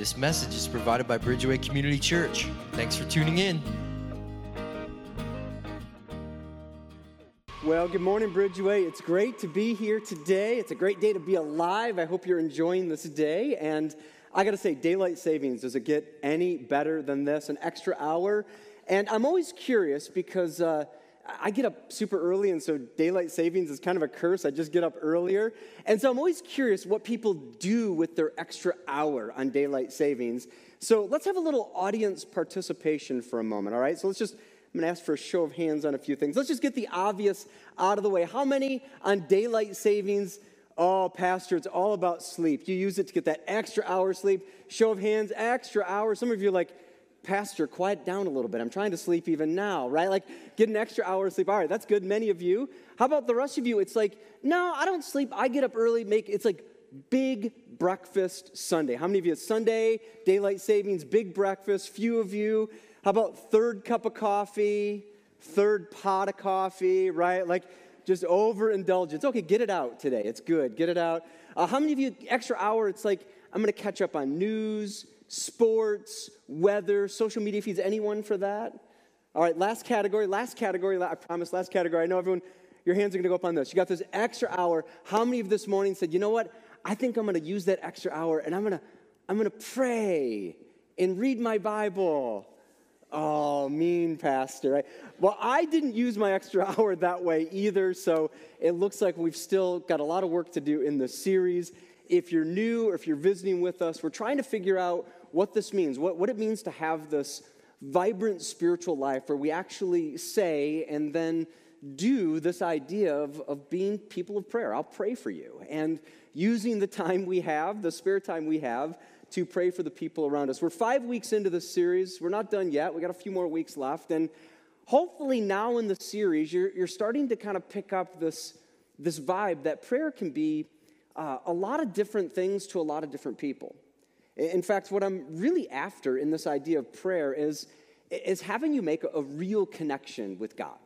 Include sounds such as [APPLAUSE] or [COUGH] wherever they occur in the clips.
This message is provided by Bridgeway Community Church. Thanks for tuning in. Well, good morning, Bridgeway. It's great to be here today. It's a great day to be alive. I hope you're enjoying this day. And I got to say, daylight savings, does it get any better than this? An extra hour? And I'm always curious because uh, I get up super early, and so daylight savings is kind of a curse. I just get up earlier. And so I'm always curious what people do with their extra hour on daylight savings. So let's have a little audience participation for a moment, all right? So let's just, I'm gonna ask for a show of hands on a few things. Let's just get the obvious out of the way. How many on daylight savings? Oh, Pastor, it's all about sleep. You use it to get that extra hour of sleep. Show of hands, extra hour. Some of you are like, Pastor, quiet down a little bit. I'm trying to sleep even now, right? Like, get an extra hour of sleep. All right, that's good. Many of you. How about the rest of you? It's like, no, I don't sleep. I get up early, make it's like big breakfast Sunday. How many of you? Sunday, daylight savings, big breakfast. Few of you. How about third cup of coffee, third pot of coffee, right? Like, just overindulgence. Okay, get it out today. It's good. Get it out. Uh, how many of you, extra hour, it's like, I'm going to catch up on news, sports, weather, social media feeds. Anyone for that? All right, last category, last category, I promise, last category. I know everyone, your hands are gonna go up on this. You got this extra hour. How many of this morning said, you know what? I think I'm gonna use that extra hour and I'm gonna, I'm gonna pray and read my Bible. Oh, mean pastor. Well, I didn't use my extra [LAUGHS] hour that way either, so it looks like we've still got a lot of work to do in this series. If you're new or if you're visiting with us, we're trying to figure out what this means, what, what it means to have this vibrant spiritual life where we actually say and then do this idea of, of being people of prayer. I'll pray for you. And using the time we have, the spare time we have, to pray for the people around us. We're five weeks into this series. We're not done yet. We got a few more weeks left. And hopefully, now in the series, you're, you're starting to kind of pick up this, this vibe that prayer can be uh, a lot of different things to a lot of different people. In fact, what I'm really after in this idea of prayer is, is having you make a real connection with God.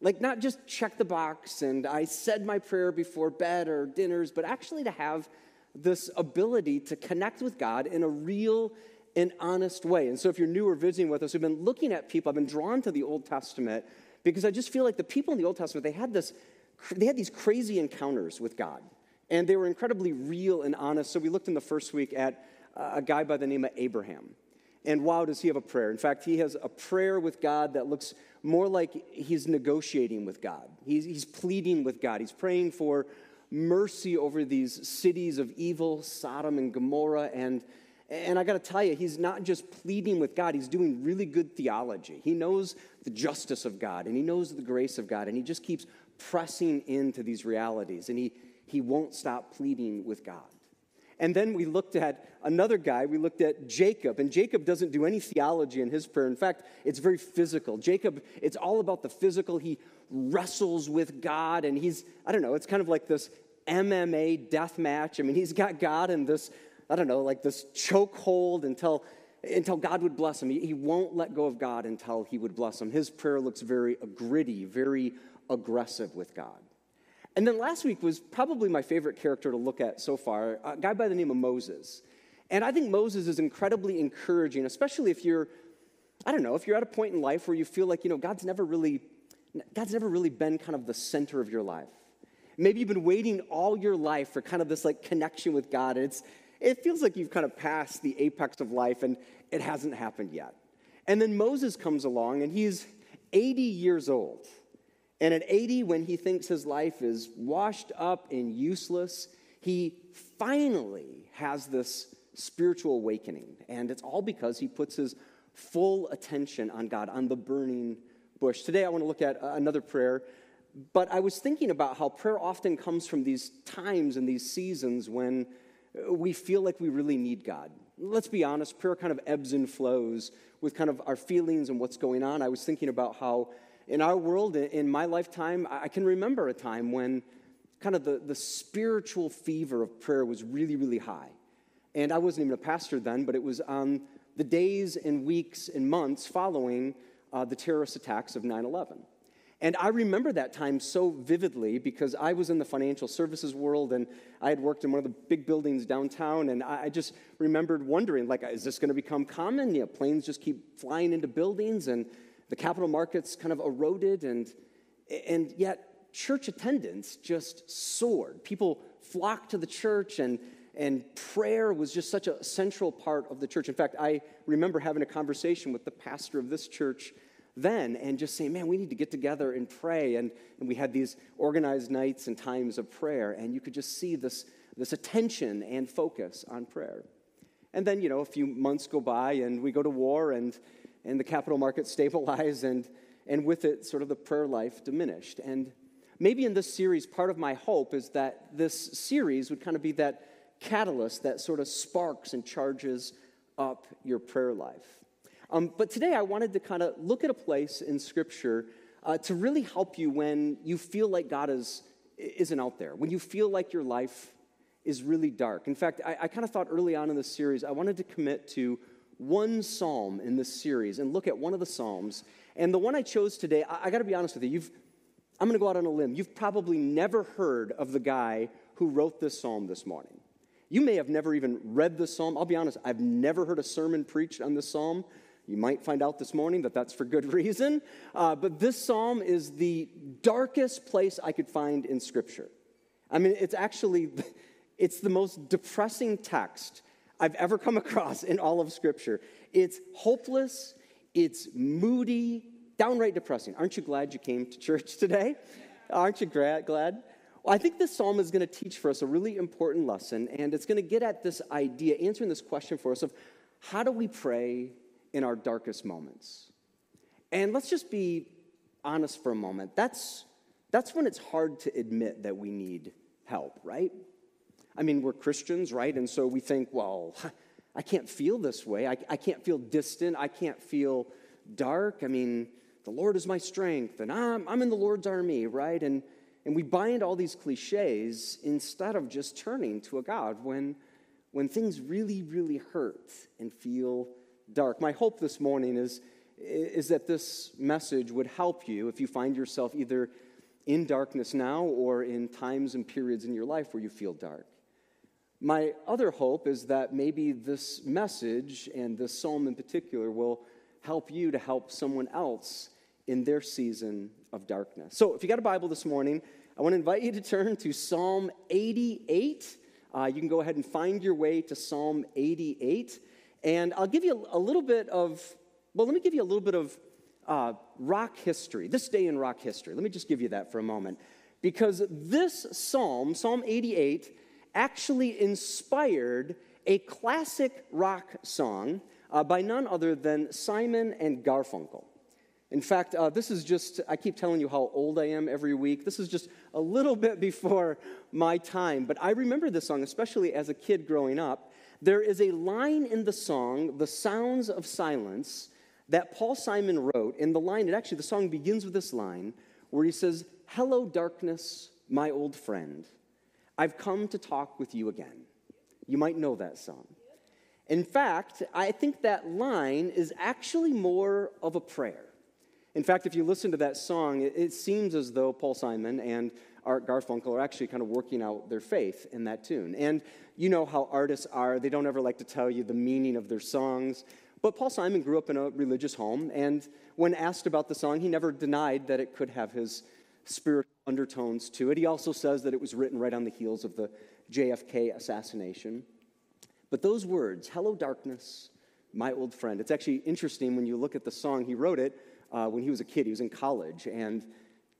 Like, not just check the box and I said my prayer before bed or dinners, but actually to have this ability to connect with God in a real and honest way. And so, if you're new or visiting with us, we've been looking at people, I've been drawn to the Old Testament because I just feel like the people in the Old Testament, they had, this, they had these crazy encounters with God. And they were incredibly real and honest. So, we looked in the first week at a guy by the name of Abraham. And wow, does he have a prayer? In fact, he has a prayer with God that looks more like he's negotiating with God. He's, he's pleading with God. He's praying for mercy over these cities of evil, Sodom and Gomorrah. And, and I got to tell you, he's not just pleading with God, he's doing really good theology. He knows the justice of God and he knows the grace of God. And he just keeps pressing into these realities. And he, he won't stop pleading with God. And then we looked at another guy, we looked at Jacob, and Jacob doesn't do any theology in his prayer. In fact, it's very physical. Jacob, it's all about the physical. He wrestles with God, and he's, I don't know, it's kind of like this MMA death match. I mean, he's got God in this, I don't know, like this chokehold until, until God would bless him. He, won't let go of God until he would bless him. His prayer looks very gritty, very aggressive with God. And then last week was probably my favorite character to look at so far, a guy by the name of Moses. And I think Moses is incredibly encouraging, especially if you're, I don't know, if you're at a point in life where you feel like, you know, God's never really, God's never really been kind of the center of your life. Maybe you've been waiting all your life for kind of this like connection with God. And it's, it feels like you've kind of passed the apex of life and it hasn't happened yet. And then Moses comes along and he's 80 years old. And at 80, when he thinks his life is washed up and useless, he finally has this spiritual awakening. And it's all because he puts his full attention on God, on the burning bush. Today, I want to look at uh, another prayer. But I was thinking about how prayer often comes from these times and these seasons when we feel like we really need God. Let's be honest, prayer kind of ebbs and flows with kind of our feelings and what's going on. I was thinking about how in our world, in my lifetime, I can remember a time when kind of the, the spiritual fever of prayer was really, really high. And I wasn't even a pastor then, but it was on the days and weeks and months following uh, the terrorist attacks of 9 11. And I remember that time so vividly because I was in the financial services world and I had worked in one of the big buildings downtown. And I just remembered wondering, like, is this going to become common? You know, planes just keep flying into buildings and the capital markets kind of eroded. And, and yet, church attendance just soared. People flocked to the church and and prayer was just such a central part of the church. In fact, I remember having a conversation with the pastor of this church then and just saying, man, we need to get together and pray. And, and we had these organized nights and times of prayer, and you could just see this, this attention and focus on prayer. And then, you know, a few months go by, and we go to war, and, and the capital markets stabilize, and, and with it, sort of the prayer life diminished. And maybe in this series, part of my hope is that this series would kind of be that catalyst that sort of sparks and charges up your prayer life. Um, but today I wanted to kind of look at a place in Scripture uh, to really help you when you feel like God is, isn't out there, when you feel like your life is really dark. In fact, I, I kind of thought early on in this series, I wanted to commit to one psalm in this series and look at one of the psalms. And the one I chose today, I, I got to be honest with you, you've, I'm going to go out on a limb. You've probably never heard of the guy who wrote this psalm this morning. You may have never even read this psalm. I'll be honest, I've never heard a sermon preached on this psalm. You might find out this morning that that's for good [LAUGHS] reason. Uh, but this psalm is the darkest place I could find in Scripture. I mean, it's actually, [LAUGHS] it's the most depressing text I've ever come [LAUGHS] across in all of Scripture. It's hopeless, it's moody, downright depressing. Aren't you glad you came to church [LAUGHS] today? Aren't you glad? Well, I think this psalm is going to teach for us a really important lesson, and it's going to get at this idea, answering this question for us of how do we pray in our darkest moments. And let's just be honest for a moment. That's, that's when it's hard to admit that we need help, right? I mean, we're Christians, right? And so we think, well, [LAUGHS] I can't feel this way. I, I can't feel distant. I can't feel dark. I mean, the Lord is my strength, and I'm, I'm in the Lord's army, right? And, and we bind all these cliches instead of just turning to a God when, when things really, really hurt and feel dark. My hope this morning is, is that this message would help you if you find yourself either in darkness now or in times and periods in your life where you feel dark. My other hope is that maybe this message and this psalm in particular will help you to help someone else in their season of darkness. So, if you got a Bible this morning, I want to invite you to turn to Psalm 88. Uh, you can go ahead and find your way to Psalm 88. And I'll give you a little bit of, well, let me give you a little bit of uh, rock history, this day in rock history. Let me just give you that for a moment. Because this psalm, Psalm 88, actually inspired a classic rock song uh, by none other than Simon and Garfunkel. In fact, uh, this is just, I keep telling you how old I am every week. This is just a little bit [LAUGHS] before my time. But I remember this song, especially as a kid growing up. There is a line in the song, The Sounds of Silence, that Paul Simon wrote. And the line, it actually, the song begins with this line where he says, Hello, darkness, my old friend. I've come to talk with you again. You might know that song. In fact, I think that line is actually more of a prayer. In fact, if you listen to that song, it, seems as though Paul Simon and Art Garfunkel are actually kind of working out their faith in that tune. And you know how artists are, they don't ever like to tell you the meaning of their songs. But Paul Simon grew up in a religious home, and when asked about the song, he never denied that it could have his spiritual undertones to it. He also says that it was written right on the heels of the JFK assassination. But those words, hello, darkness, my old friend, it's actually interesting when you look at the song. He wrote it uh, when he was a kid, he was in college, and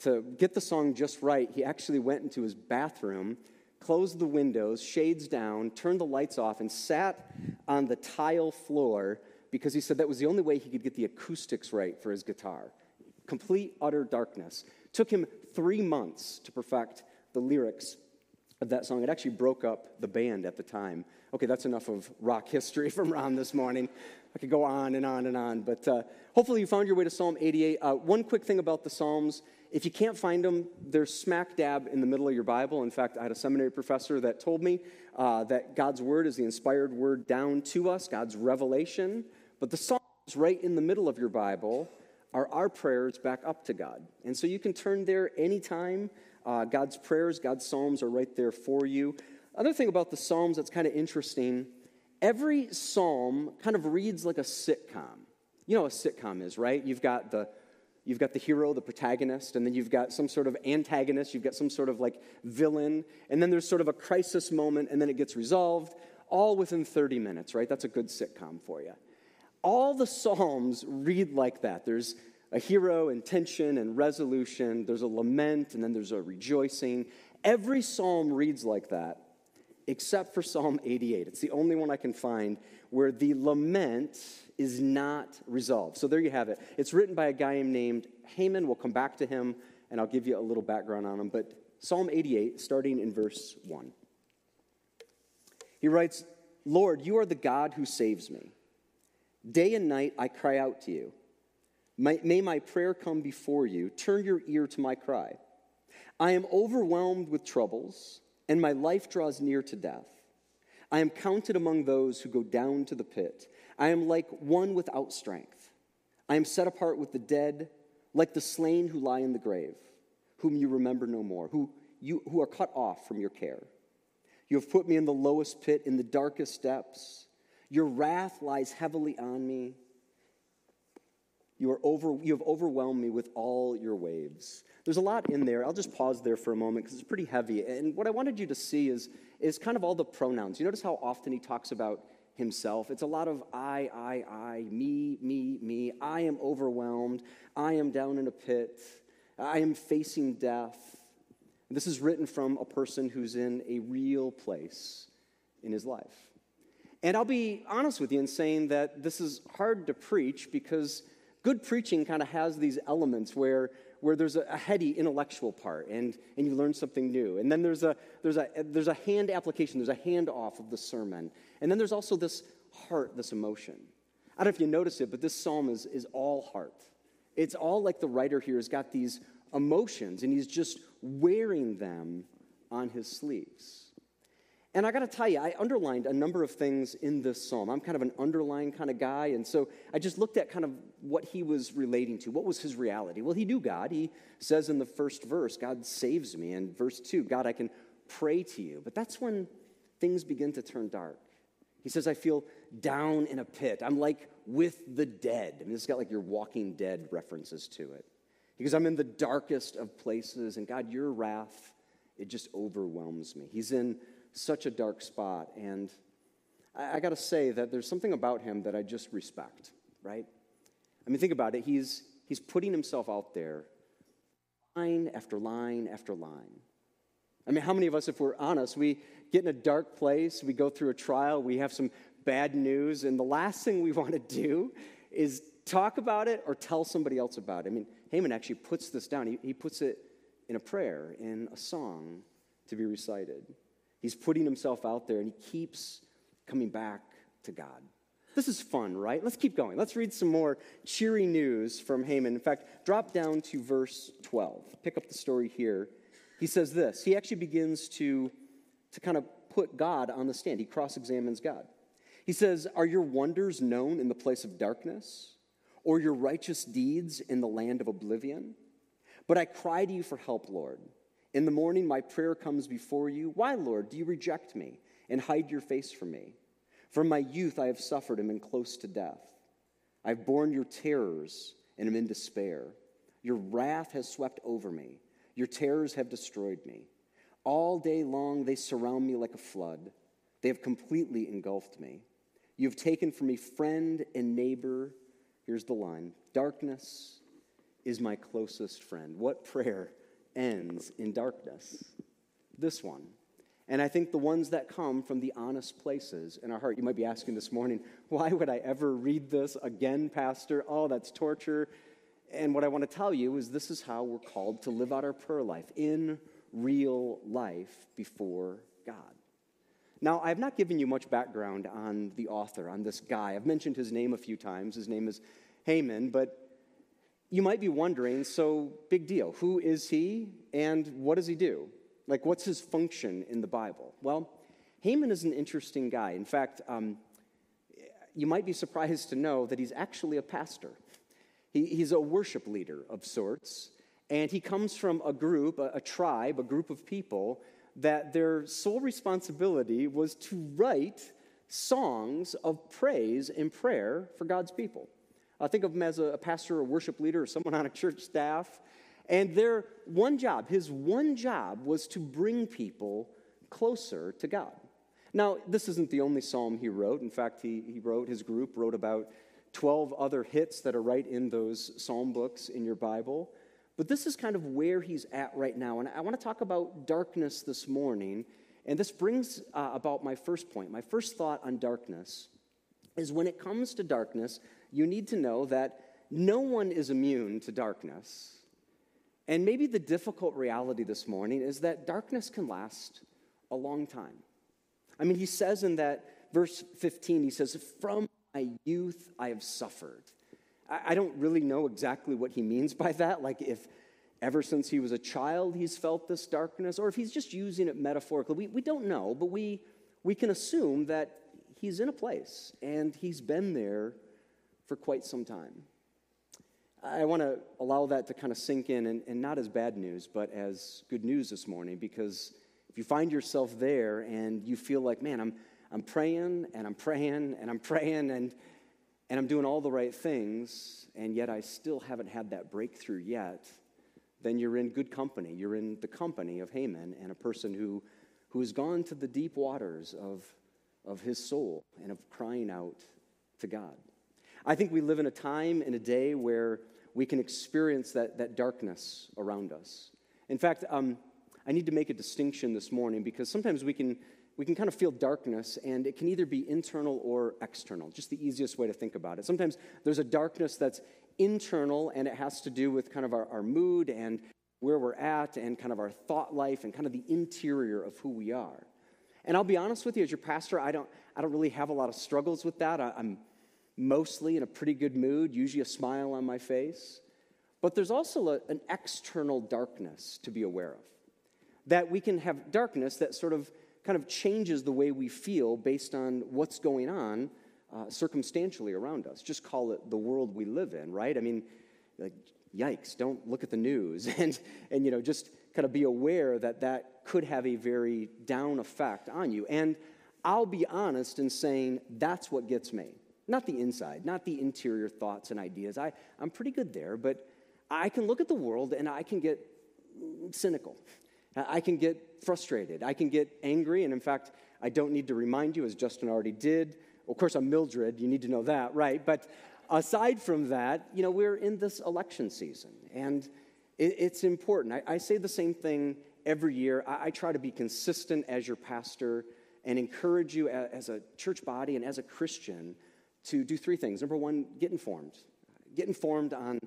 to get the song just right, he actually went into his bathroom, closed the windows, shades down, turned the lights off, and sat on the tile floor because he said that was the only way he could get the acoustics right for his guitar. Complete, utter darkness. Took him three months to perfect the lyrics of that song. It actually broke up the band at the time. Okay, that's enough of rock history [LAUGHS] from Ron this morning. I could go on and on and on, but uh, hopefully you found your way to Psalm 88. Uh, one quick thing about the Psalms if you can't find them, they're smack dab in the middle of your Bible. In fact, I had a seminary professor that told me uh, that God's word is the inspired word down to us, God's revelation. But the Psalms, right in the middle of your Bible, are our prayers back up to God. And so you can turn there anytime. Uh, God's prayers, God's psalms are right there for you. Other thing about the psalms that's kind of interesting every psalm kind of reads like a sitcom. You know what a sitcom is, right? You've got the You've got the hero, the protagonist, and then you've got some sort of antagonist, you've got some sort of like villain, and then there's sort of a crisis moment, and then it gets resolved, all within 30 minutes, right? That's a good sitcom for you. All the Psalms read like that. There's a hero and tension and resolution, there's a lament, and then there's a rejoicing. Every Psalm reads like that, except for Psalm 88. It's the only one I can find where the lament is not resolved. So there you have it. It's written by a guy named Heman. We'll come back to him and I'll give you a little background on him. But Psalm 88, starting in verse 1. He writes, Lord, you are the God who saves me. Day and night I cry out to you. May, may my prayer come before you. Turn your ear to my cry. I am overwhelmed with troubles, and my life draws near to death. I am counted among those who go down to the pit. I am like one without strength. I am set apart with the dead, like the slain who lie in the grave, whom you remember no more, who, you, who are cut off from your care. You have put me in the lowest pit, in the darkest depths. Your wrath lies heavily on me. You, are over, you have overwhelmed me with all your waves. There's a lot in there. I'll just pause there for a moment because it's pretty heavy. And what I wanted you to see is, is kind of all the pronouns. You notice how often he talks about himself. It's a lot of I, I, I, me, me, me. I am overwhelmed. I am down in a pit. I am facing death. This is written from a person who's in a real place in his life. And I'll be honest with you in saying that this is hard to preach because good preaching kind of has these elements where where there's a, heady intellectual part and, and you learn something new. And then there's a, there's, a, there's a hand application, there's a handoff of the sermon. And then there's also this heart, this emotion. I don't know if you notice it, but this psalm is, is all heart. It's all like the writer here has got these emotions and he's just wearing them on his sleeves. And I got to tell you, I underlined a number of things in this psalm. I'm kind of an underline kind of guy. And so I just looked at kind of what he was relating to. What was his reality? Well, he knew God. He says in the first verse, God saves me. And verse two, God, I can pray to you. But that's when things begin to turn dark. He says, I feel down in a pit. I'm like with the dead. I mean, this has got like your walking dead references to it. Because I'm in the darkest of places, and God, your wrath, it just overwhelms me. He's in such a dark spot. And I, I got to say that there's something about him that I just respect, right? I mean, think about it. He's, he's putting himself out there, line after line after line. I mean, how many of us, if we're honest, we get in a dark place, we go through a trial, we have some bad news, and the last thing we [LAUGHS] want to do is talk about it or tell somebody else about it. I mean, Heman actually puts this down. He, he puts it in a prayer, in a song to be recited. He's putting himself out there and he keeps coming back to God. This is fun, right? Let's keep going. Let's read some more cheery news from Heman. In fact, drop down to verse 12. Pick up the story here. He says this. He actually begins to, to kind of put God on the stand. He cross examines God. He says, Are your wonders known in the place of darkness, or your righteous deeds in the land of oblivion? But I cry to you for help, Lord. In the morning, my prayer comes before you. Why, Lord, do you reject me and hide your face from me? From my youth, I have suffered and been close to death. I've borne your terrors and am in despair. Your wrath has swept over me. Your terrors have destroyed me. All day long, they surround me like a flood. They have completely engulfed me. You have taken from me friend and neighbor. Here's the line darkness is my closest friend. What prayer ends in darkness. This one. And I think the ones that come from the honest places in our heart. You might be asking this morning, why would I ever read this again, Pastor? Oh, that's torture. And what I want to tell you is this is how we're called to live out our prayer life in real life before God. Now, I've not given you much background on the author, on this guy. I've mentioned his name a few times. His name is Heman, but you might be wondering so, big deal. Who is he and what does he do? Like, what's his function in the Bible? Well, Heman is an interesting guy. In fact, um, you might be surprised to know that he's actually a pastor. He, he's a worship leader of sorts, and he comes from a group, a, a tribe, a group of people that their sole responsibility was to write songs of praise and prayer for God's people. I think of him as a, pastor, a worship leader, or someone on a church staff. And their one job, his one job, was to bring people closer to God. Now, this isn't the only psalm he wrote. In fact, he, he wrote, his group wrote about 12 other hits that are right in those psalm books in your Bible. But this is kind of where he's at right now. And I want to talk about darkness this morning. And this brings uh, about my first point. My first thought on darkness is when it comes to darkness, you need to know that no one is immune to darkness. And maybe the difficult reality this morning is that darkness can last a long time. I mean, he says in that verse 15, he says, From my youth I have suffered. I don't really know exactly what he means by that. Like, if ever since he was a child he's felt this darkness, or if he's just using it metaphorically. We, we don't know, but we, we can assume that he's in a place and he's been there for quite some time. I want to allow that to kind of sink in, and, and not as bad news, but as good news this morning, because if you find yourself there and you feel like, man, I'm, I'm praying and I'm praying and I'm praying and, and I'm doing all the right things, and yet I still haven't had that breakthrough yet, then you're in good company. You're in the company of Heman and a person who, who has gone to the deep waters of, of his soul and of crying out to God. I think we live in a time in a day where we can experience that, that darkness around us. In fact, um, I need to make a distinction this morning because sometimes we can, we can kind of feel darkness and it can either be internal or external, just the easiest way to think about it. Sometimes there's a darkness that's internal and it has to do with kind of our, our mood and where we're at and kind of our thought life and kind of the interior of who we are. And I'll be honest with you, as your pastor, I don't, I don't really have a lot of struggles with that. I, I'm mostly in a pretty good mood, usually a smile on my face. But there's also a, an external darkness to be aware of. That we can have darkness that sort of kind of changes the way we feel based on what's going on uh, circumstantially around us. Just call it the world we live in, right? I mean, like, yikes, don't look at the news. [LAUGHS] And, and, you know, just kind of be aware that that could have a very down effect on you. And I'll be honest in saying that's what gets me. Not the inside, not the interior thoughts and ideas. I, I'm pretty good there, but I can look at the world and I can get cynical. I can get frustrated. I can get angry. And in fact, I don't need to remind you, as Justin already did. Of course, I'm Mildred. You need to know that, right? But aside from that, you know, we're in this election season. And it's important. I, I say the same thing every year. I, I try to be consistent as your pastor and encourage you as a church body and as a Christian to do three things. Number one, get informed. Get informed on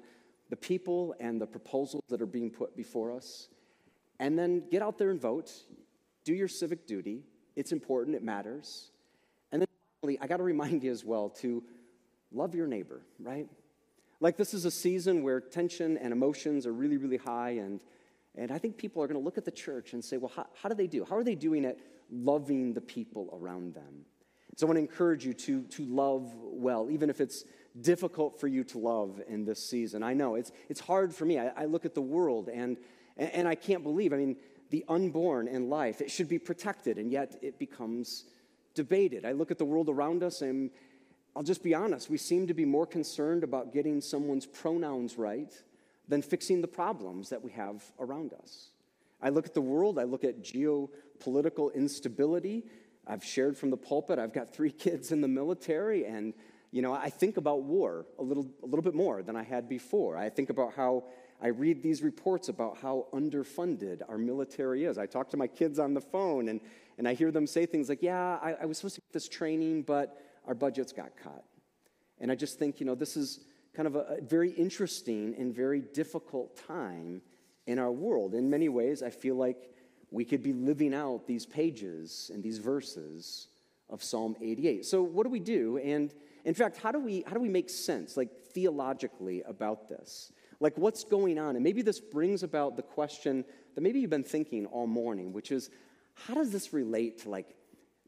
the people and the proposals that are being put before us. And then get out there and vote. Do your civic duty. It's important, it matters. And then finally, I got to remind you as well to love your neighbor, right? Like this is a season where tension and emotions are really, really high. And, and I think people are going to look at the church and say, well, how, how do they do? How are they doing at loving the people around them? So I want to encourage you to, to love well, even if it's difficult for you to love in this season. I know it's, it's hard for me. I, I look at the world and, and, and I can't believe, I mean, the unborn in life, it should be protected, and yet it becomes debated. I look at the world around us and I'll just be honest, we seem to be more concerned about getting someone's pronouns right than fixing the problems that we have around us. I look at the world, I look at geopolitical instability, I've shared from the pulpit. I've got three [LAUGHS] kids in the military, and you know, I think about war a little, a little bit more than I had before. I think about how I read these reports about how underfunded our military is. I talk to my kids on the phone, and, and I hear them say things like, Yeah, I, I was supposed to get this training, but our budgets got cut. And I just think, you know, this is kind of a, a very interesting and very difficult time in our world. In many ways, I feel like we could be living out these pages and these verses of Psalm 88. So, what do we do? And in fact, how do we, how do we make sense, like theologically, about this? Like, what's going on? And maybe this brings about the question that maybe you've been thinking all morning, which is how does this relate to like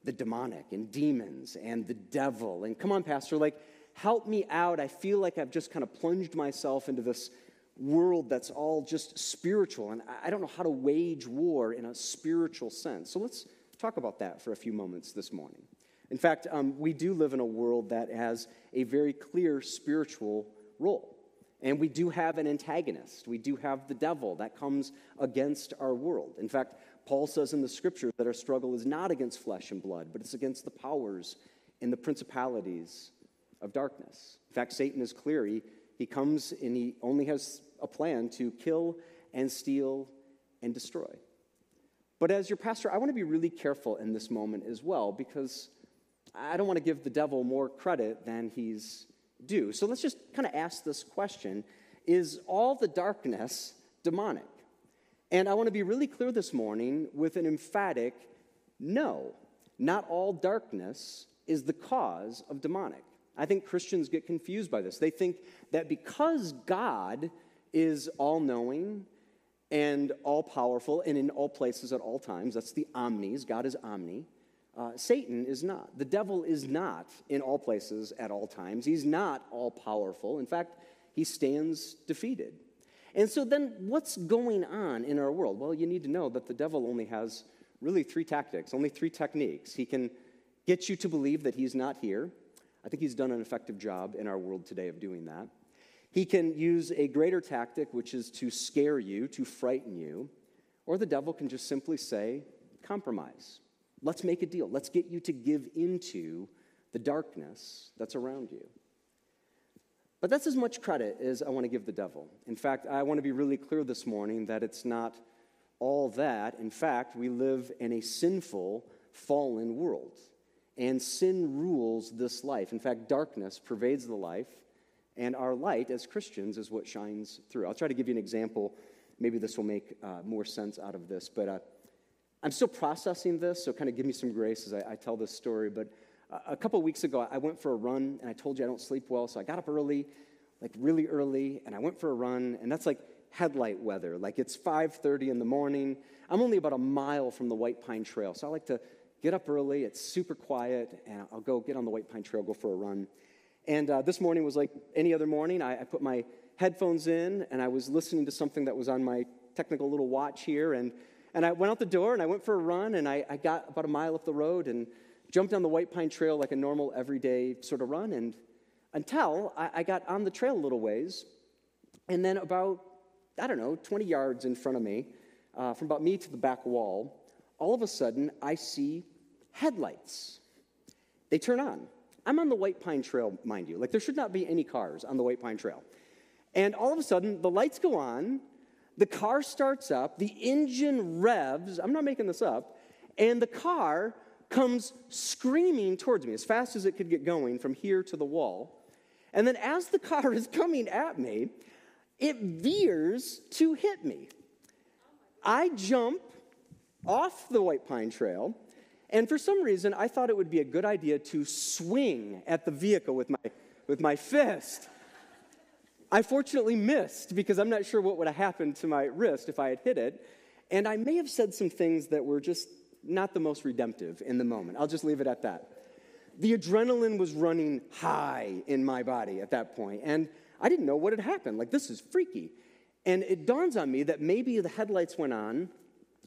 the demonic and demons and the devil? And come on, Pastor, like, help me out. I feel like I've just kind of plunged myself into this world that's all just spiritual, and I don't know how to wage war in a spiritual sense. So let's talk about that for a few moments this morning. In fact, um, we do live in a world that has a very clear spiritual role. And we do have an antagonist. We do have the devil that comes against our world. In fact, Paul says in the scripture that our struggle is not against flesh and blood, but it's against the powers and the principalities of darkness. In fact, Satan is clear. He, he comes and he only has a plan to kill and steal and destroy. But as your pastor, I want to be really careful in this moment as well because I don't want to give the devil more credit than he's due. So let's just kind of ask this question Is all the darkness demonic? And I want to be really clear this morning with an emphatic no. Not all darkness is the cause of demonic. I think Christians get confused by this. They think that because God is all knowing and all powerful and in all places at all times, that's the omnis, God is omni. Uh, Satan is not. The devil is not in all places at all times. He's not all powerful. In fact, he stands defeated. And so then what's going on in our world? Well, you need to know that the devil only has really three tactics, only three techniques. He can get you to believe that he's not here. I think he's done an effective job in our world today of doing that. He can use a greater tactic, which is to scare you, to frighten you. Or the devil can just simply say, compromise. Let's make a deal. Let's get you to give into the darkness that's around you. But that's as much credit as I want to give the devil. In fact, I want to be really clear this morning that it's not all that. In fact, we live in a sinful, fallen world. And sin rules this life. In fact, darkness pervades the life, and our light as Christians is what shines through. I'll try to give you an example. Maybe this will make uh, more sense out of this. But uh, I'm still processing this, so kind of give me some grace as I, I tell this story. But a couple weeks ago, I went for a run, and I told you I don't sleep well, so I got up early, like really early, and I went for a run, and that's like headlight weather. Like it's 5:30 in the morning. I'm only about a mile from the White Pine Trail, so I like to get up early. It's super quiet, and I'll go get on the White Pine Trail, go for a run. And uh, this morning was like any other morning. I, I put my headphones in, and I was listening to something that was on my technical little watch here, and and I went out the door and I went for a run, and I, I got about a mile up the road and jumped down the White Pine Trail like a normal, everyday sort of run. And until I, I got on the trail a little ways, and then about, I don't know, 20 yards in front of me, uh, from about me to the back wall, all of a sudden I see headlights. They turn on. I'm on the White Pine Trail, mind you. Like, there should not be any cars on the White Pine Trail. And all of a sudden, the lights go on, the car starts up, the engine revs, I'm not making this up, and the car comes screaming towards me as fast as it could get going from here to the wall. And then as the car is coming at me, it veers to hit me. I jump off the White Pine Trail, and for some reason, I thought it would be a good idea to swing at the vehicle with my, with my fist. I fortunately missed because I'm not sure what would have happened to my wrist if I had hit it. And I may have said some things that were just not the most redemptive in the moment. I'll just leave it at that. The adrenaline was running high in my body at that point, and I didn't know what had happened. Like, this is freaky. And it dawns on me that maybe the headlights went on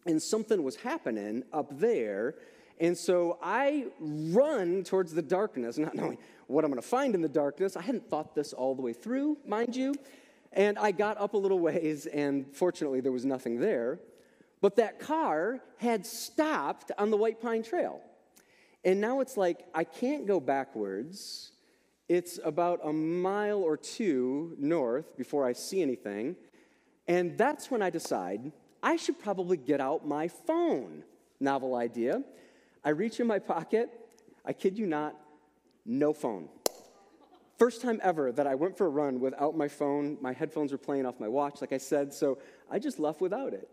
and something was happening up there. And so I run towards the darkness, not knowing what I'm going to find in the darkness. I hadn't thought this all the way through, mind you. And I got up a little ways, and fortunately, there was nothing there. But that car had stopped on the White Pine Trail. And now it's like I can't go backwards. It's about a mile or two north before I see anything. And that's when I decide I should probably get out my phone. Novel idea. I reach in my pocket. I kid you not, no phone. First time ever that I went for a run without my phone. My headphones were playing off my watch, like I said, so I just left without it.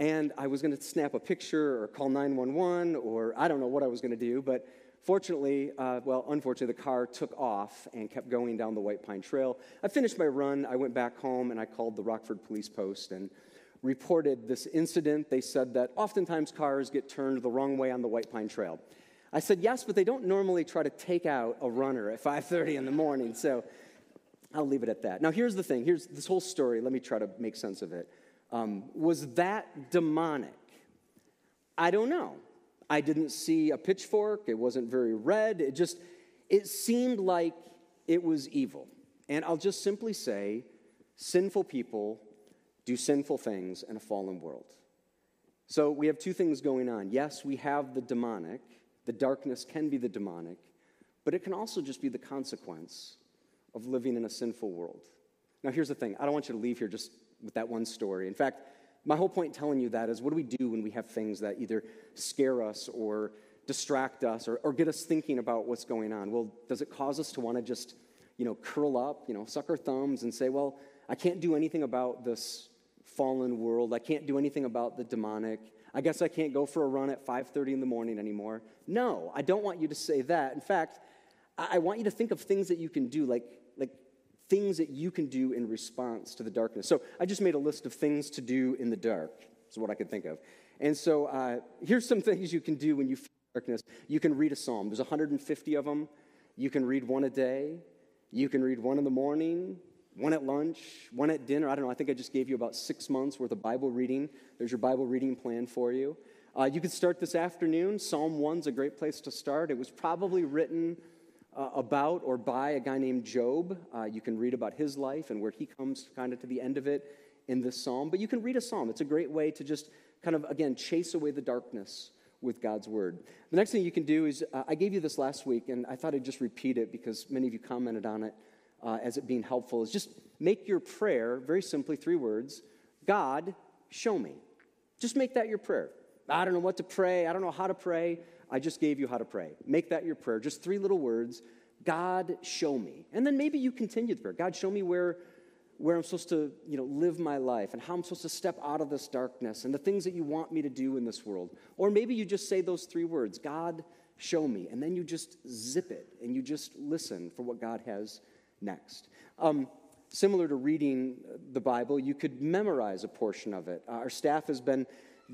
And I was going to snap a picture or call 911 or I don't know what I was going to do, but fortunately, uh, well, unfortunately, the car took off and kept going down the White Pine Trail. I finished my run. I went back home and I called the Rockford Police Post and reported this incident. They said that oftentimes cars get turned the wrong way on the White Pine Trail. I said yes, but they don't normally try to take out a runner at 5:30 in the morning. So I'll leave it at that. Now here's the thing. Here's this whole story. Let me try to make sense of it. Um, was that demonic? I don't know. I didn't see a pitchfork. It wasn't very red. It just it seemed like it was evil. And I'll just simply say, sinful people do sinful things in a fallen world. So we have two things going on. Yes, we have the demonic, the darkness can be the demonic, but it can also just be the consequence of living in a sinful world. Now, here's the thing I don't want you to leave here just with that one story. In fact, my whole point telling you that is what do we do when we have things that either scare us or distract us or, or get us thinking about what's going on? Well, does it cause us to want to just, you know, curl up, you know, suck our thumbs and say, well, I can't do anything about this fallen world. I can't do anything about the demonic. I guess I can't go for a run at 5:30 in the morning anymore. No, I don't want you to say that. In fact, I want you to think of things that you can do, like, like things that you can do in response to the darkness. So I just made a list of things to do in the dark, is what I could think of. And so uh, here's some things you can do when you feel darkness. You can read a psalm. There's 150 of them. You can read one a day. You can read one in the morning one at lunch, one at dinner. I don't know, I think I just gave you about six months worth of Bible reading. There's your Bible reading plan for you. Uh, you could start this afternoon. Psalm 1's a great place to start. It was probably written uh, about or by a guy named Job. Uh, you can read about his life and where he comes kind of to the end of it in this psalm. But you can read a psalm. It's a great way to just kind of, again, chase away the darkness with God's word. The next thing you can do is, uh, I gave you this last week, and I thought I'd just repeat it because many of you commented on it uh, as it being helpful is just make your prayer very simply three words God, show me. Just make that your prayer. I don't know what to pray. I don't know how to pray. I just gave you how to pray. Make that your prayer. Just three little words God, show me. And then maybe you continue the prayer God, show me where. Where I'm supposed to, you know, live my life and how I'm supposed to step out of this darkness and the things that you want me to do in this world. Or maybe you just say those three words God, show me. And then you just zip it and you just listen for what God has next. Um, similar to reading the Bible, you could memorize a portion of it. Uh, our staff has been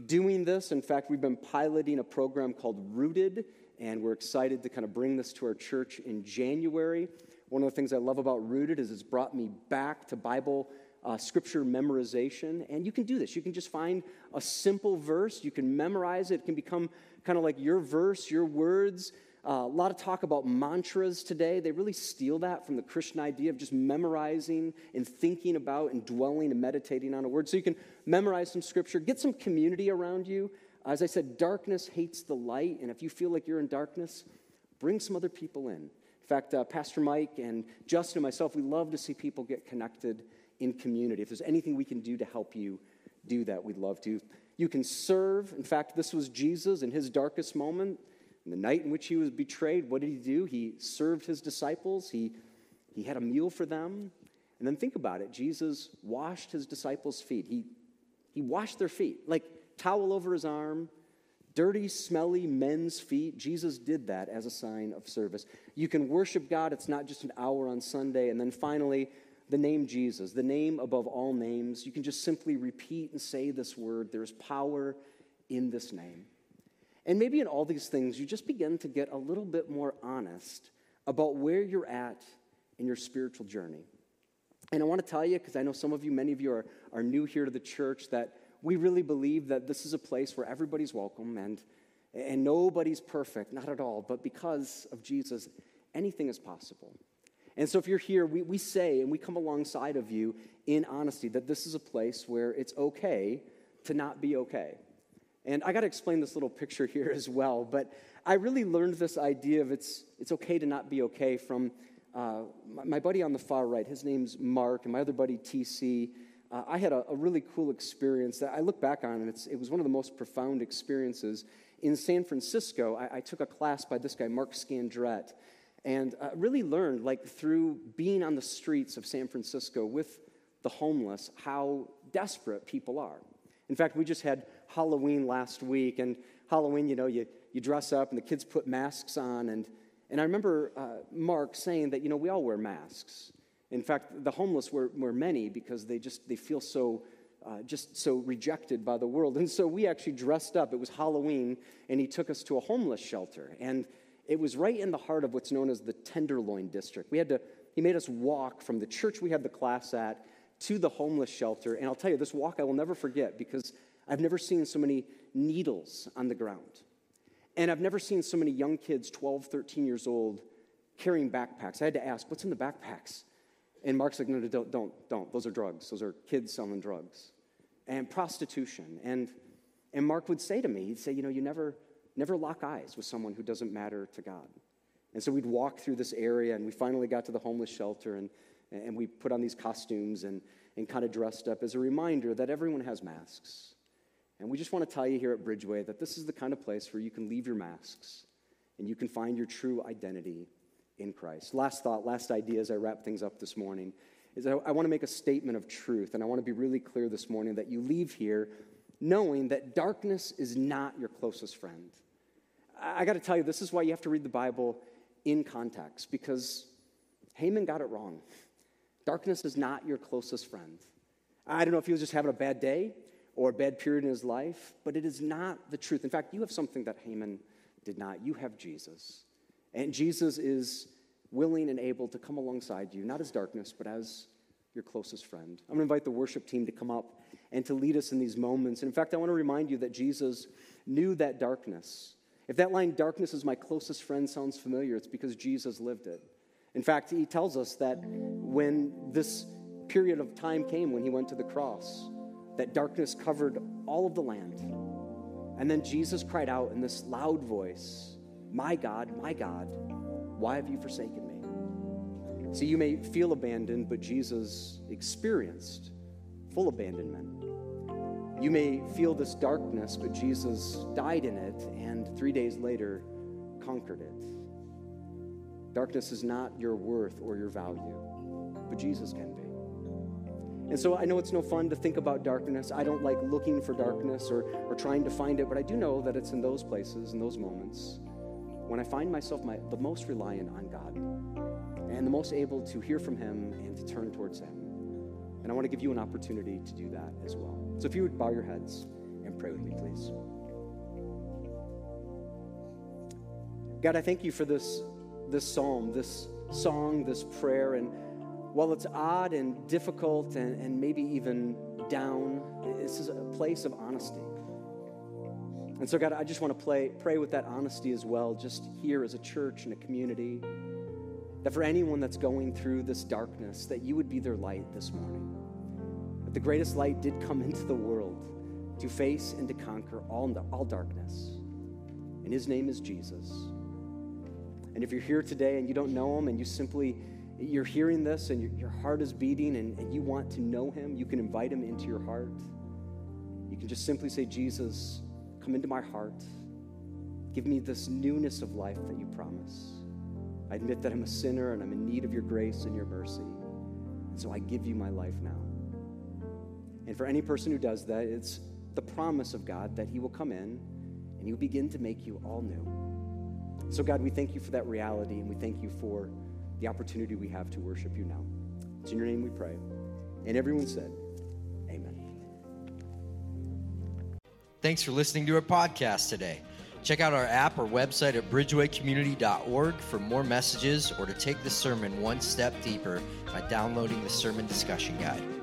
doing this. In fact, we've been piloting a program called Rooted, and we're excited to kind of bring this to our church in January. One of the things I love about Rooted is it's brought me back to Bible uh, scripture memorization. And you can do this. You can just find a simple verse, you can memorize it. It can become kind of like your verse, your words. A lot of talk about mantras today. They really steal that from the Christian idea of just memorizing and thinking about and dwelling and meditating on a word. So you can memorize some scripture, get some community around you. As I said, darkness hates the light, and if you feel like you're in darkness, bring some other people in. In fact, uh, Pastor Mike and Justin and myself, we love to see people get connected in community. If there's anything we can do to help you do that, we'd love to. You can serve. In fact, this was Jesus in his darkest moment. In the night in which he was betrayed, what did he do? He served his disciples, he, he had a meal for them. And then think about it Jesus washed his disciples' feet. He, he washed their feet, like towel over his arm, dirty, smelly men's feet. Jesus did that as a sign of service. You can worship God, it's not just an hour on Sunday. And then finally, the name Jesus, the name above all names. You can just simply repeat and say this word. There's power in this name. And maybe in all these things, you just begin to get a little bit more honest about where you're at in your spiritual journey. And I want to tell you, because I know some of you, many of you are, are new here to the church, that we really believe that this is a place where everybody's welcome and, and nobody's perfect, not at all. But because of Jesus, anything is possible. And so if you're here, we, we say and we come alongside of you in honesty that this is a place where it's okay to not be okay. And I got to explain this little picture [LAUGHS] here as well, but I really learned this idea of it's, it's okay to not be okay from uh, my, buddy on the far right. His name's Mark, and my other buddy, TC. Uh, I had a, a, really cool experience that I look back on, and it was one of the most profound experiences. In San Francisco, I, I took a class by this guy, Mark Scandrette, and uh, really learned, like through being on the streets of San Francisco with the homeless, how desperate people are. In fact, we just had Halloween last week, and Halloween, you know, you, you dress up and the kids put masks on. And, and I remember uh, Mark saying that, you know, we all wear masks. In fact, the homeless were, wear many because they just they feel so uh, just so rejected by the world. [LAUGHS] And so we actually dressed up. It was Halloween, and he took us to a homeless shelter. And it was right in the heart of what's known as the Tenderloin District. We had to, he made us walk from the church we had the class at to the homeless shelter. And I'll tell you, this walk I will never forget because I've never seen so many needles on the ground. And I've never seen so many young kids, 12, 13 years old, carrying backpacks. I had to ask, what's in the backpacks? And Mark's like, no, no, don't, don't, don't. Those are drugs. Those are kids selling drugs. And prostitution. And, and Mark would say to me, he'd say, you know, you never, never lock eyes with someone who doesn't matter to God. And so we'd walk through this area, and we finally got to the homeless shelter, and, and we put on these costumes and, and kind of dressed up as a reminder that everyone has masks. And we just want to tell you here at Bridgeway that this is the kind of place where you can leave your masks and you can find your true identity in Christ. Last thought, last idea as I wrap things up this morning is I, I want to make a statement of truth, and I want to be really clear this morning that you leave here knowing that darkness is not your closest friend. I, I got to tell you, this is why you have to read the Bible in context, because Heman got it wrong. Darkness is not your closest friend. I don't know if he was just having a bad day or a bad period in his life, but it is not the truth. In fact, you have something that Heman did not. You have Jesus. And Jesus is willing and able to come alongside you, not as darkness, but as your closest friend. I'm going to invite the worship team to come up and to lead us in these moments. And in fact, I want to remind you that Jesus knew that darkness. If that line, darkness is my closest friend, sounds familiar, it's because Jesus lived it. In fact, he tells us that when this period of time came, when he went to the cross, that darkness covered all of the land. And then Jesus cried out in this loud voice, my God, my God, why have you forsaken me? See, you may feel abandoned, but Jesus experienced full abandonment. You may feel this darkness, but Jesus died in it and three days later conquered it. Darkness is not your worth or your value, but Jesus can. And so I know it's no fun to think about darkness. I don't like looking for darkness or, or trying to find it, but I do know that it's in those places, in those moments, when I find myself my, the most reliant on God and the most able to hear from Him and to turn towards Him. And I want to give you an opportunity to do that as well. So if you would bow your heads and pray with me, please. God, I thank you for this, this psalm, this song, this prayer. And while it's odd and difficult and, and maybe even down, this is a place of honesty. And so, God, I just want to play, pray with that honesty as well, just here as a church and a community, that for anyone that's going through this darkness, that you would be their light this morning. That the greatest light did come [LAUGHS] into the world to face and to conquer all, all darkness. And his name is Jesus. And if you're here today and you don't know him and you simply, you're hearing this and your, your heart is beating and, and you want to know him, you can invite him into your heart. You can just simply say, Jesus, Come into my heart. Give me this newness of life that you promise. I admit that I'm a sinner and I'm in need of your grace and your mercy. And so I give you my life now. And for any person who does that, it's the promise of God that he will come in and he will begin to make you all new. So, God, we thank you for that reality and we thank you for the opportunity we have to worship you now. It's in your name we pray. And everyone said, Amen. Thanks for listening to our podcast today. Check out our app or website at bridgewaycommunity.org for more messages or to take the sermon one step deeper by downloading the sermon discussion guide.